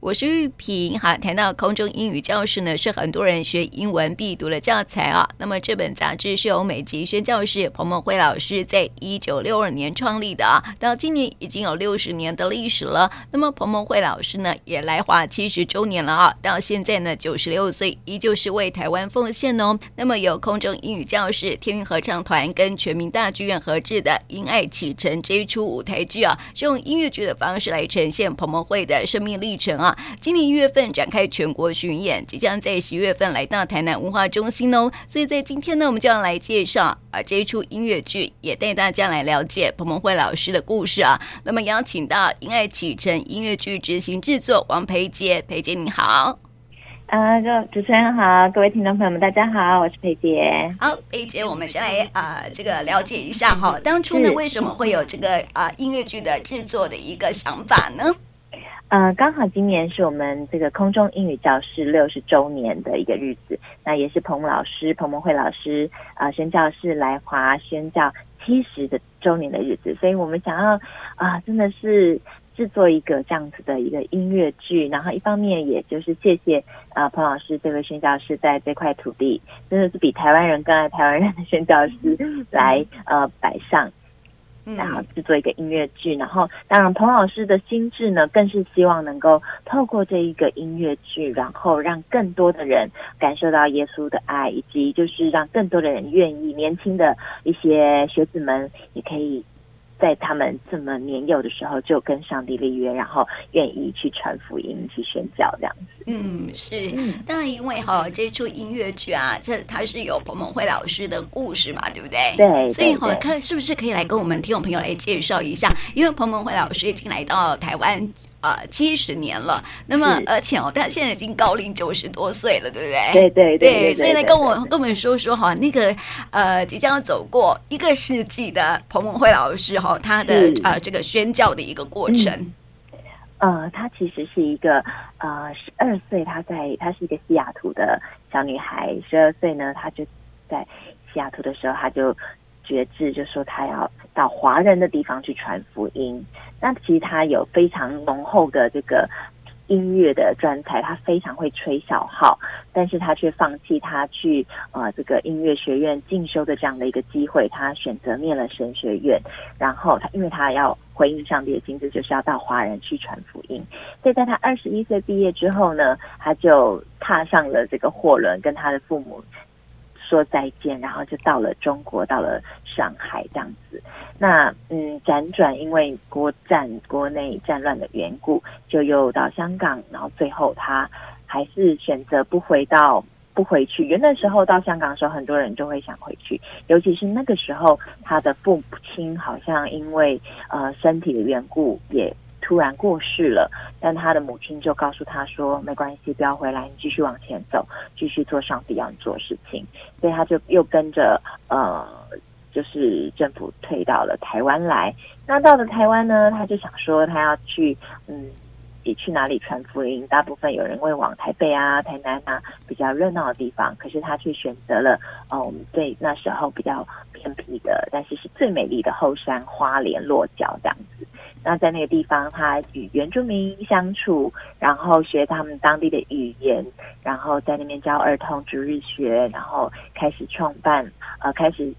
我是玉萍，好，谈到空中英语教室呢，是很多人学英文必读的教材啊。那么这本杂志是由美籍宣教士彭蒙惠老师在一九六二年创立的啊，到今年已经有六十年的历史了。那么彭蒙惠老师呢，也来华七十周年了啊，到现在呢九十六岁，依旧是为台湾奉献哦。那么由空中英语教室、天韵合唱团跟全民大剧院合制的《因爱启程》这一出舞台剧啊，是用音乐剧的方式来呈现彭蒙惠的生命历程啊。今年一月份展开全国巡演，即将在十月份来到台南文化中心哦。所以在今天呢，我们就要来介绍啊这一出音乐剧，也带大家来了解彭蒙惠老师的故事啊。那么邀请到《因爱启程》音乐剧执行制作王培杰，培杰你好。啊，各位主持人好，各位听众朋友们，大家好，我是培杰。好，培杰，我们先来啊、呃，这个了解一下哈，当初呢为什么会有这个啊、呃、音乐剧的制作的一个想法呢？呃，刚好今年是我们这个空中英语教室六十周年的一个日子，那也是彭老师彭蒙慧老师啊、宣教士来华宣教七十的周年的日子，所以我们想要啊、真的是制作一个这样子的一个音乐剧，然后一方面也就是谢谢啊、彭老师这位宣教师在这块土地，真的是比台湾人更爱台湾人的宣教师来呃摆上。然后制作一个音乐剧，然后当然彭老师的心智呢，更是希望能够透过这一个音乐剧，然后让更多的人感受到耶稣的爱，以及就是让更多的人愿意，年轻的一些学子们也可以。在他们这么年幼的时候，就跟上帝立约，然后愿意去传福音、去宣教这样子。嗯，是。当然，因为哈这出音乐剧啊，这它是有彭蒙慧老师的故事嘛，对不对？对。所以哈，看是不是可以来跟我们听众朋友来介绍一下？因为彭蒙慧老师已经来到台湾。呃，七十年了，那么而且哦，他现在已经高龄九十多岁了，对不对？对对对，对，所以呢跟我跟我们说说哈，那个呃，即将要走过一个世纪的彭蒙惠老师哈，他的呃这个宣教的一个过程。嗯、呃，他其实是一个呃十二岁，她在她是一个西雅图的小女孩，十二岁呢，她就在西雅图的时候，她就。决志就说他要到华人的地方去传福音。那其实他有非常浓厚的这个音乐的专才，他非常会吹小号，但是他却放弃他去呃这个音乐学院进修的这样的一个机会，他选择念了神学院。然后他因为他要回应上帝的心志，就是要到华人去传福音。所以在他二十一岁毕业之后呢，他就踏上了这个货轮，跟他的父母。说再见，然后就到了中国，到了上海这样子。那嗯，辗转因为国战、国内战乱的缘故，就又到香港，然后最后他还是选择不回到不回去。原来时候到香港的时候，很多人就会想回去，尤其是那个时候他的父母亲好像因为呃身体的缘故也。突然过世了，但他的母亲就告诉他说：“没关系，不要回来，你继续往前走，继续做上帝要你做的事情。”所以他就又跟着呃，就是政府退到了台湾来。那到了台湾呢，他就想说他要去嗯，也去哪里传福音？大部分有人会往台北啊、台南啊比较热闹的地方，可是他却选择了呃，我们对那时候比较偏僻的，但是是最美丽的后山花莲落脚这样子。那在那个地方，他与原住民相处，然后学他们当地的语言，然后在那边教儿童逐日学，然后开始创办，呃，开始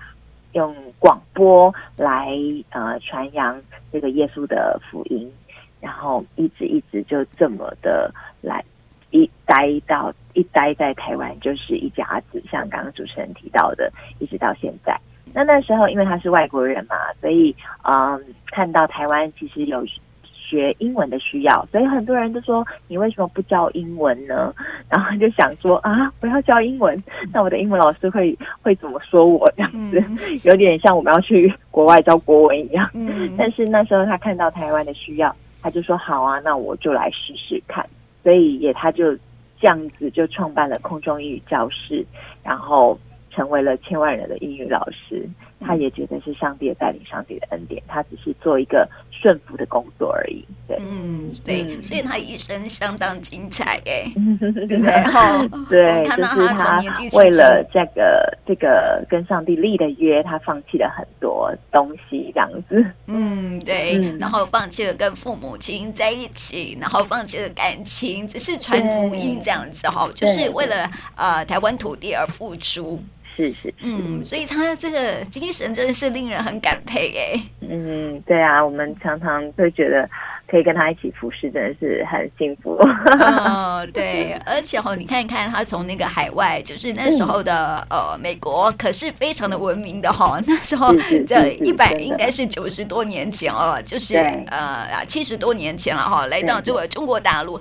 用广播来呃传扬这个耶稣的福音，然后一直一直就这么的来一待到一待在台湾，就是一家子，像刚刚主持人提到的，一直到现在。那那时候，因为他是外国人嘛，所以嗯，看到台湾其实有学英文的需要，所以很多人都说，你为什么不教英文呢？然后就想说啊，不要教英文，那我的英文老师会会怎么说我这样子？有点像我们要去国外教国文一样。但是那时候他看到台湾的需要，他就说好啊，那我就来试试看。所以也他就这样子就创办了空中英语教室，然后。成为了千万人的英语老师，他也觉得是上帝的带领，上帝的恩典，他只是做一个顺服的工作而已。对，嗯，对，嗯、所以他一生相当精彩，哎，对，然后对，看到他为了这个这个跟上帝立的约，他放弃了很多东西，这样子。嗯，对，嗯、然后放弃了跟父母亲在一起，然后放弃了感情，只是传福音这样子哈，就是为了呃台湾土地而付出。是是，是，嗯，所以他的这个精神真的是令人很感佩哎。嗯，对啊，我们常常会觉得可以跟他一起服侍，真的是很幸福。哦，对，而且哦，你看一看他从那个海外，就是那时候的、嗯、呃美国，可是非常的文明的哈、哦。那时候这一百应该是九十多年前哦，就是呃七十多年前了哈、哦，来到这个中国大陆。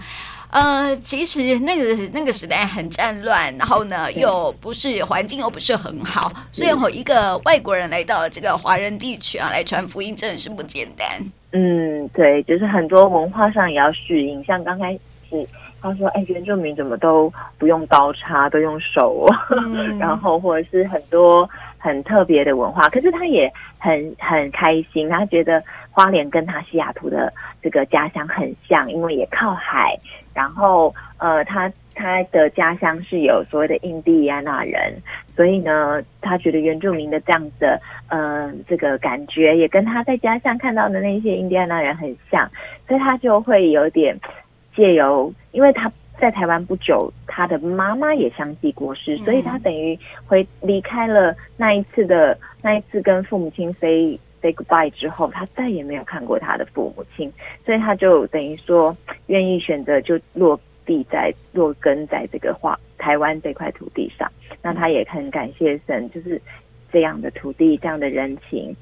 呃，其实那个那个时代很战乱，然后呢，又不是环境又不是很好，所以我一个外国人来到这个华人地区啊，来传福音真的是不简单。嗯，对，就是很多文化上也要适应，像刚开始他说，哎，原住民怎么都不用刀叉，都用手，嗯、然后或者是很多很特别的文化，可是他也很很开心，他觉得花莲跟他西雅图的这个家乡很像，因为也靠海。然后，呃，他他的家乡是有所谓的印第安纳人，所以呢，他觉得原住民的这样子的，嗯、呃，这个感觉也跟他在家乡看到的那些印第安纳人很像，所以他就会有点借由，因为他在台湾不久，他的妈妈也相继过世，所以他等于会离开了那一次的那一次跟父母亲 say say goodbye 之后，他再也没有看过他的父母亲，所以他就等于说愿意选择就落地在落根在这个华台湾这块土地上。那他也很感谢神，就是这样的土地，这样的人情、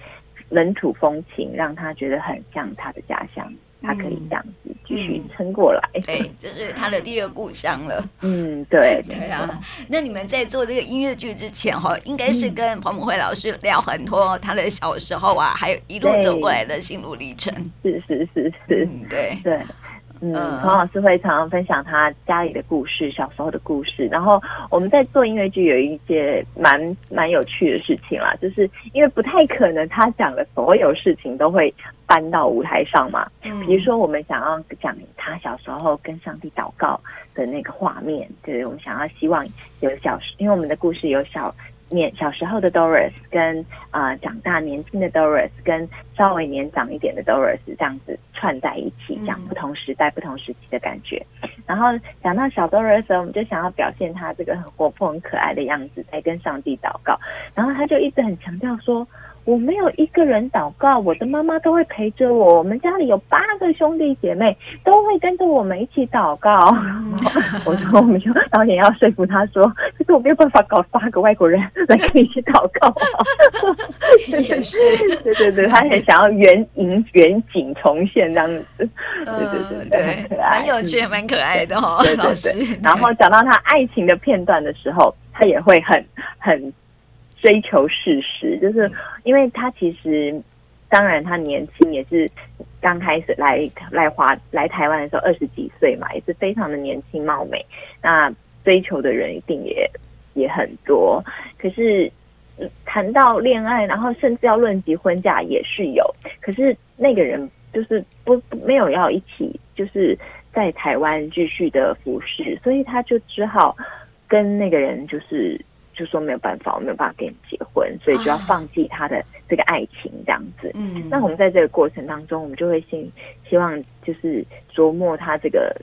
人土风情，让他觉得很像他的家乡。他可以这样子继续撑过来，嗯嗯，对，这是他的第二故乡了。嗯，对，对啊。那你们在做这个音乐剧之前哈，应该是跟彭母慧老师聊很多他的小时候啊，还有一路走过来的心路历程。是是是是，嗯，对对。嗯，彭老师会常常分享他家里的故事，小时候的故事。然后我们在做音乐剧有一些蛮蛮有趣的事情啦，就是因为不太可能他讲的所有事情都会搬到舞台上嘛。嗯，比如说我们想要讲他小时候跟上帝祷告的那个画面，对，我们想要希望有小时，因为我们的故事有小。年小时候的 Doris 跟啊、呃、长大年轻的 Doris 跟稍微年长一点的 Doris 这样子串在一起，讲不同时代、不同时期的感觉。然后讲到小 Doris 的时候，我们就想要表现他这个很活泼、很可爱的样子，在跟上帝祷告。然后他就一直很强调说。我没有一个人祷告，我的妈妈都会陪着我。我们家里有八个兄弟姐妹，都会跟着我们一起祷告。我说，我们就导演要说服他说，可是我没有办法搞八个外国人来跟你一起祷告啊。也是，对对对，他很想要远影远景重现这样子。对对对，很可爱，很有趣，蛮可爱的哦。对对对。然后讲到他爱情的片段的时候，他也会很很。追求事实，就是因为他其实，当然他年轻也是刚开始来来华来台湾的时候二十几岁嘛，也是非常的年轻貌美。那追求的人一定也也很多。可是谈到恋爱，然后甚至要论及婚嫁也是有。可是那个人就是不，不没有要一起，就是在台湾继续的服侍，所以他就只好跟那个人就是。就说没有办法，我没有办法跟你结婚，所以就要放弃他的这个爱情这样子。嗯，那我们在这个过程当中，我们就会希希望就是琢磨他这个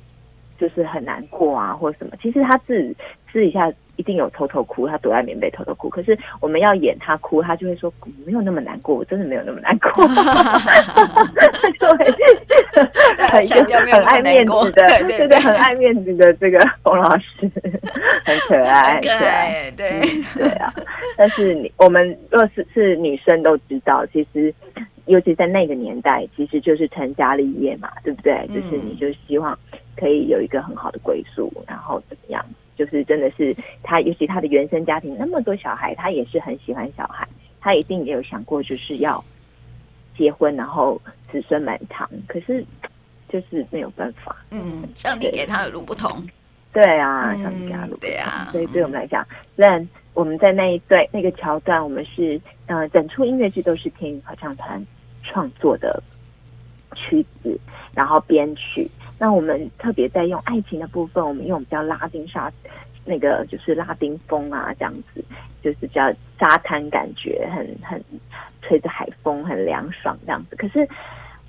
就是很难过啊，或者什么。其实他自私底下。一定有偷偷哭，他躲在棉被偷偷哭。可是我们要演他哭，他就会说没有那么难过，我真的没有那么难过。对，很很爱面子的，对对对，很爱面子的这个冯老师，很可爱，可爱，对对啊。但是你我们若是是女生都知道，其实尤其在那个年代，其实就是成家立业嘛，对不对？就是你就希望可以有一个很好的归宿，然后怎么样？就是真的是他，尤其他的原生家庭那么多小孩，他也是很喜欢小孩，他一定也有想过就是要结婚，然后子孙满堂。可是就是没有办法，嗯，上帝给他的路不同，对啊，上帝给他路不同，对啊，所以对我们来讲，虽然我们在那一段那个桥段，我们是呃整出音乐剧都是天韵合唱团创作的曲子，然后编曲。那我们特别在用爱情的部分，我们用比较拉丁沙那个就是拉丁风啊，这样子就是比较沙滩感觉，很很吹着海风，很凉爽这样子。可是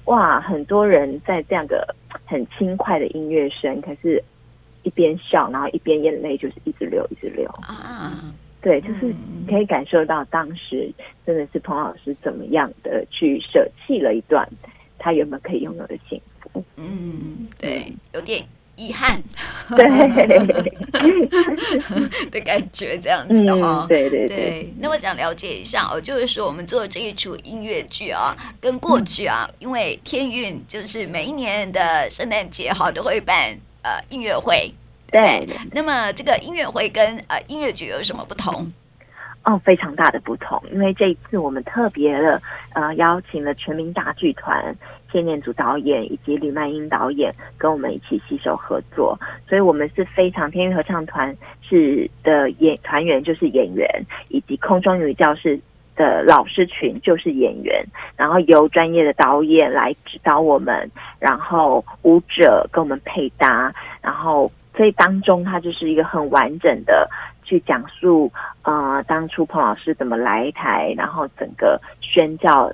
哇，很多人在这样的很轻快的音乐声，可是。一边笑，然后一边眼泪就是一直流，一直流啊！对，就是可以感受到当时真的是彭老师怎么样的去舍弃了一段他原本可以拥有的幸福。嗯，对，有点遗憾，对 的感觉这样子哦。对对对，对。那我想了解一下哦，就是说我们做这一出音乐剧啊，跟过去啊，嗯、因为天韵就是每一年的圣诞节哈都会办。呃，音乐会对，对，那么这个音乐会跟呃音乐剧有什么不同？哦，非常大的不同，因为这一次我们特别的呃邀请了全民大剧团谢念祖导演以及吕曼英导演跟我们一起携手合作，所以我们是非常天韵合唱团是的演团员就是演员，以及空中英语教室的老师群就是演员，然后由专业的导演来指导我们，然后舞者跟我们配搭，然后所以当中它就是一个很完整的去讲述，呃，当初彭老师怎么来台，然后整个宣教。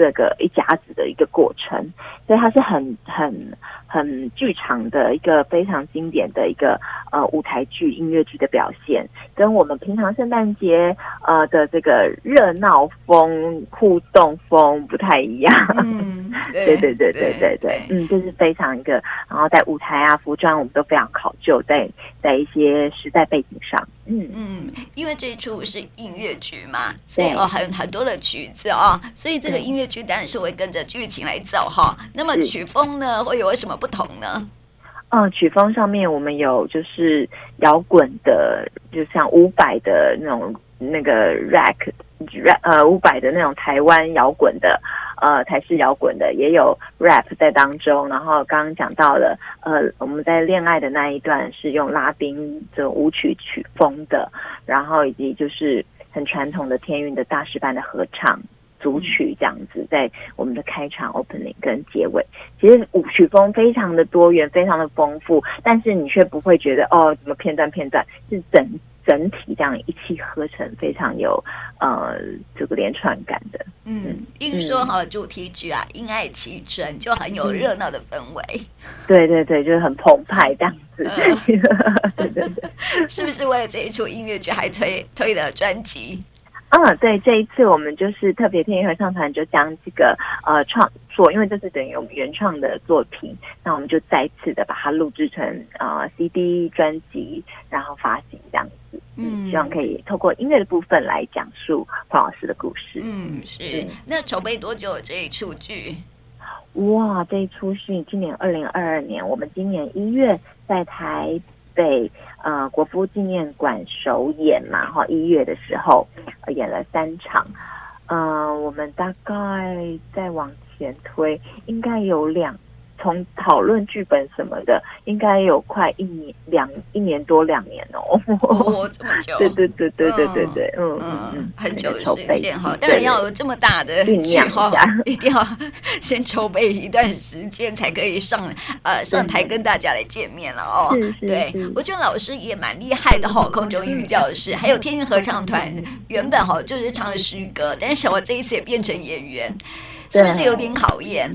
这个一甲子的一个过程，所以它是很很很剧场的一个非常经典的一个呃舞台剧音乐剧的表现，跟我们平常圣诞节呃的这个热闹风互动风不太一样。嗯，对对对对对对，嗯，这、就是非常一个，然后在舞台啊服装我们都非常考究，在在一些时代背景上。嗯。嗯，因为这一出是音乐剧嘛，所以哦很很多的曲子哦，所以这个音乐剧当然是会跟着剧情来走哈。那么曲风呢，会有什么不同呢？嗯，曲风上面我们有就是摇滚的，就像伍佰的那种那个 rock rap 呃伍佰的那种台湾摇滚的。呃，台式摇滚的也有 rap 在当中，然后刚刚讲到了，呃，我们在恋爱的那一段是用拉丁的舞曲曲风的，然后以及就是很传统的天韵的大师班的合唱组曲这样子，在我们的开场 opening 跟结尾，其实舞曲风非常的多元，非常的丰富，但是你却不会觉得哦，怎么片段片段是整。整体这样一气呵成，非常有呃这个连串感的。嗯，硬说哈主题曲啊，《因爱启程》就很有热闹的氛围。对对对，就是很澎湃这样子。嗯、对对对，是不是为了这一出音乐剧还推推了专辑？嗯，对，这一次我们就是特别天韵合唱团就将这个呃创作，因为这是等于我们原创的作品，那我们就再次的把它录制成呃 CD 专辑，然后发行这样子。嗯，希望可以透过音乐的部分来讲述黄老师的故事。嗯，是。那筹备多久这一出剧？哇，这一出是今年二零二二年，我们今年一月在台。被呃国父纪念馆首演嘛，哈，一月的时候演了三场，呃，我们大概再往前推，应该有两。从讨论剧本什么的，应该有快一年两一年多两年哦。哦，这么久？对对对对对对对，嗯嗯嗯，很久的时间哈。当然要有这么大的剧哈，一定要 先筹备一段时间才可以上呃上台跟大家来见面了哦。对，我觉得老师也蛮厉害的哈，空中英语教室还有天韵合唱团，原本哈就是唱诗歌，但是我这一次也变成演员，是不是有点考验？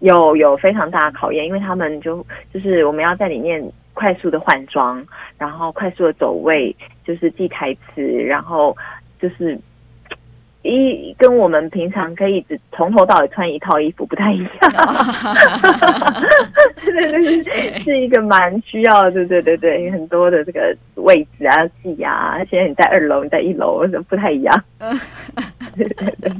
有有非常大的考验，因为他们就就是我们要在里面快速的换装，然后快速的走位，就是记台词，然后就是。一跟我们平常可以只从头到尾穿一套衣服不太一样，对对对，是一个蛮需要，对对对对，很多的这个位置啊、记啊，而且你在二楼，你在一楼，不太一样。对对对。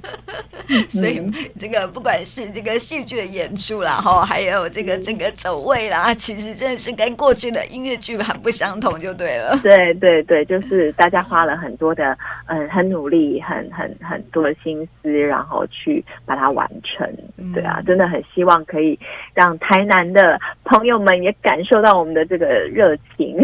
所以这个不管是这个戏剧的演出啦，哈，还有这个整个走位啦，其实真的是跟过去的音乐剧很不相同，就对了。对对对，就是大家花了很多的嗯，很努力，很很很多的心思，然后去把它完成。对啊，真的很希望可以让台南的朋友们也感受到我们的这个热情。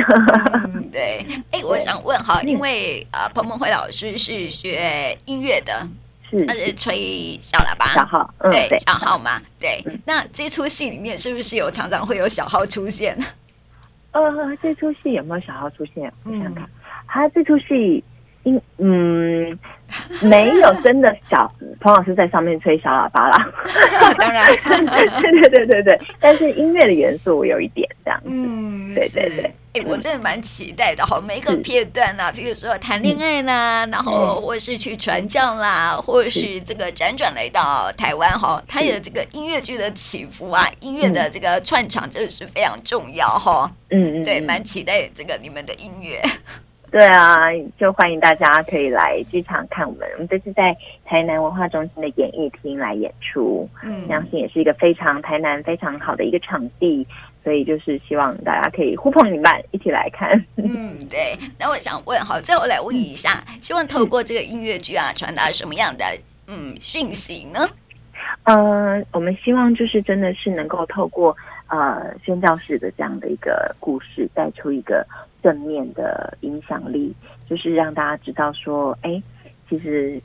嗯、对，哎，我想问哈，因为呃，彭彭辉老师是学音乐的。是，吹小喇叭，小号，嗯、对，对小号嘛，对。嗯、那这出戏里面是不是有常常会有小号出现？呃，这出戏有没有小号出现？我想想看，他、嗯、这出戏，应嗯，没有真的小彭老师在上面吹小喇叭啦。当然，对对对对对，但是音乐的元素有一点这样子，嗯，对对对。我真的蛮期待的哈，每一个片段啊，比如说谈恋爱啦，然后或是去传教啦，或是这个辗转来到台湾哈，它的这个音乐剧的起伏啊，音乐的这个串场真的是非常重要哈。嗯，对，蛮期待这个你们的音乐。对啊，就欢迎大家可以来剧场看我们。我们这次在台南文化中心的演艺厅来演出，嗯，相信也是一个非常台南非常好的一个场地。所以就是希望大家可以呼朋引伴一起来看。嗯，对。那我想问，好，最后来问一下，希望透过这个音乐剧啊，传达什么样的嗯讯息呢？呃，我们希望就是真的是能够透过呃宣教士的这样的一个故事，带出一个正面的影响力，就是让大家知道说，哎，其实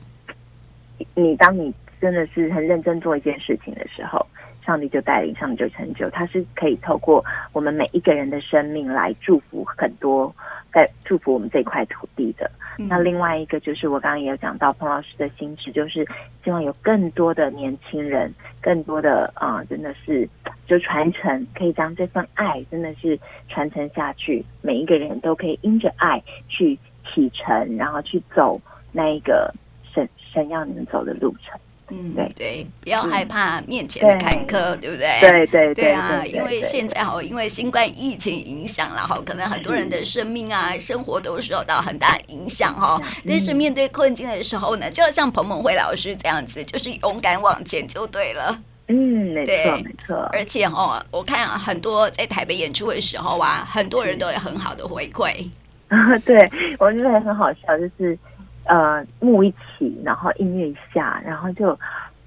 你当你真的是很认真做一件事情的时候。上帝就带领，上帝就成就，他是可以透过我们每一个人的生命来祝福很多，在祝福我们这块土地的。那另外一个就是我刚刚也有讲到，彭老师的心志就是希望有更多的年轻人，更多的啊、真的是就传承，可以将这份爱真的是传承下去，每一个人都可以因着爱去启程，然后去走那一个神神要你们走的路程。嗯，对对，不要害怕面前的坎坷，对不对？对对对啊，因为现在哈，因为新冠疫情影响了哈，可能很多人的生命啊、生活都受到很大影响哈。但是面对困境的时候呢，就要像彭蒙惠老师这样子，就是勇敢往前就对了。嗯，没错没错。而且哦，我看很多在台北演出的时候啊，很多人都有很好的回馈。对，我觉得很好笑，就是。呃，幕一起，然后音乐一下，然后就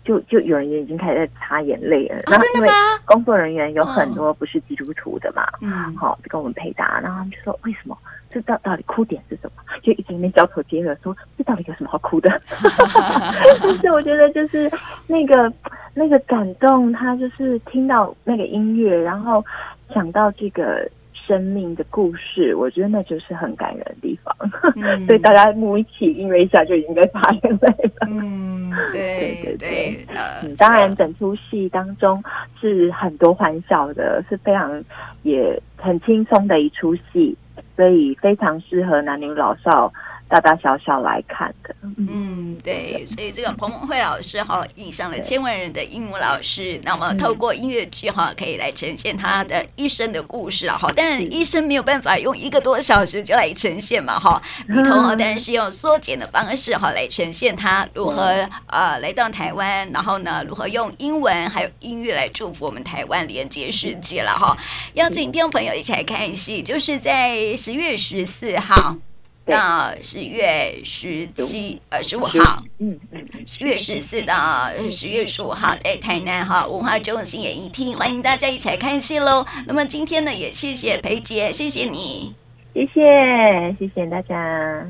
就就有人已经开始在擦眼泪了。然后因为工作人员有很多不是基督徒的嘛，嗯，好，就跟我们配搭，然后他们就说：“为什么？这到到底哭点是什么？”就一直在交头接耳说：“这到底有什么好哭的？” 就是我觉得就是那个那个感动，他就是听到那个音乐，然后想到这个。生命的故事，我觉得那就是很感人的地方。嗯、所以大家幕一起，因为一下就已经在擦眼泪了。嗯，对对对。嗯，当然，整出戏当中是很多欢笑的，是非常也很轻松的一出戏，所以非常适合男女老少。大大小小来看的，嗯，对，所以这个彭彭慧老师哈，影响了千万人的音乐老师。那么透过音乐剧哈，可以来呈现他的一生的故事了哈。当然，一生没有办法用一个多小时就来呈现嘛哈。里头当然是用缩减的方式哈来呈现他如何呃来到台湾，然后呢如何用英文还有音乐来祝福我们台湾连接世界了哈。邀请听众朋友一起来看戏，就是在十月十四号。到十月十七呃十五号，嗯嗯，十月十四到十月十五号在台南哈文化中心演艺厅，欢迎大家一起来看戏喽。那么今天呢，也谢谢裴姐，谢谢你，谢谢谢谢大家。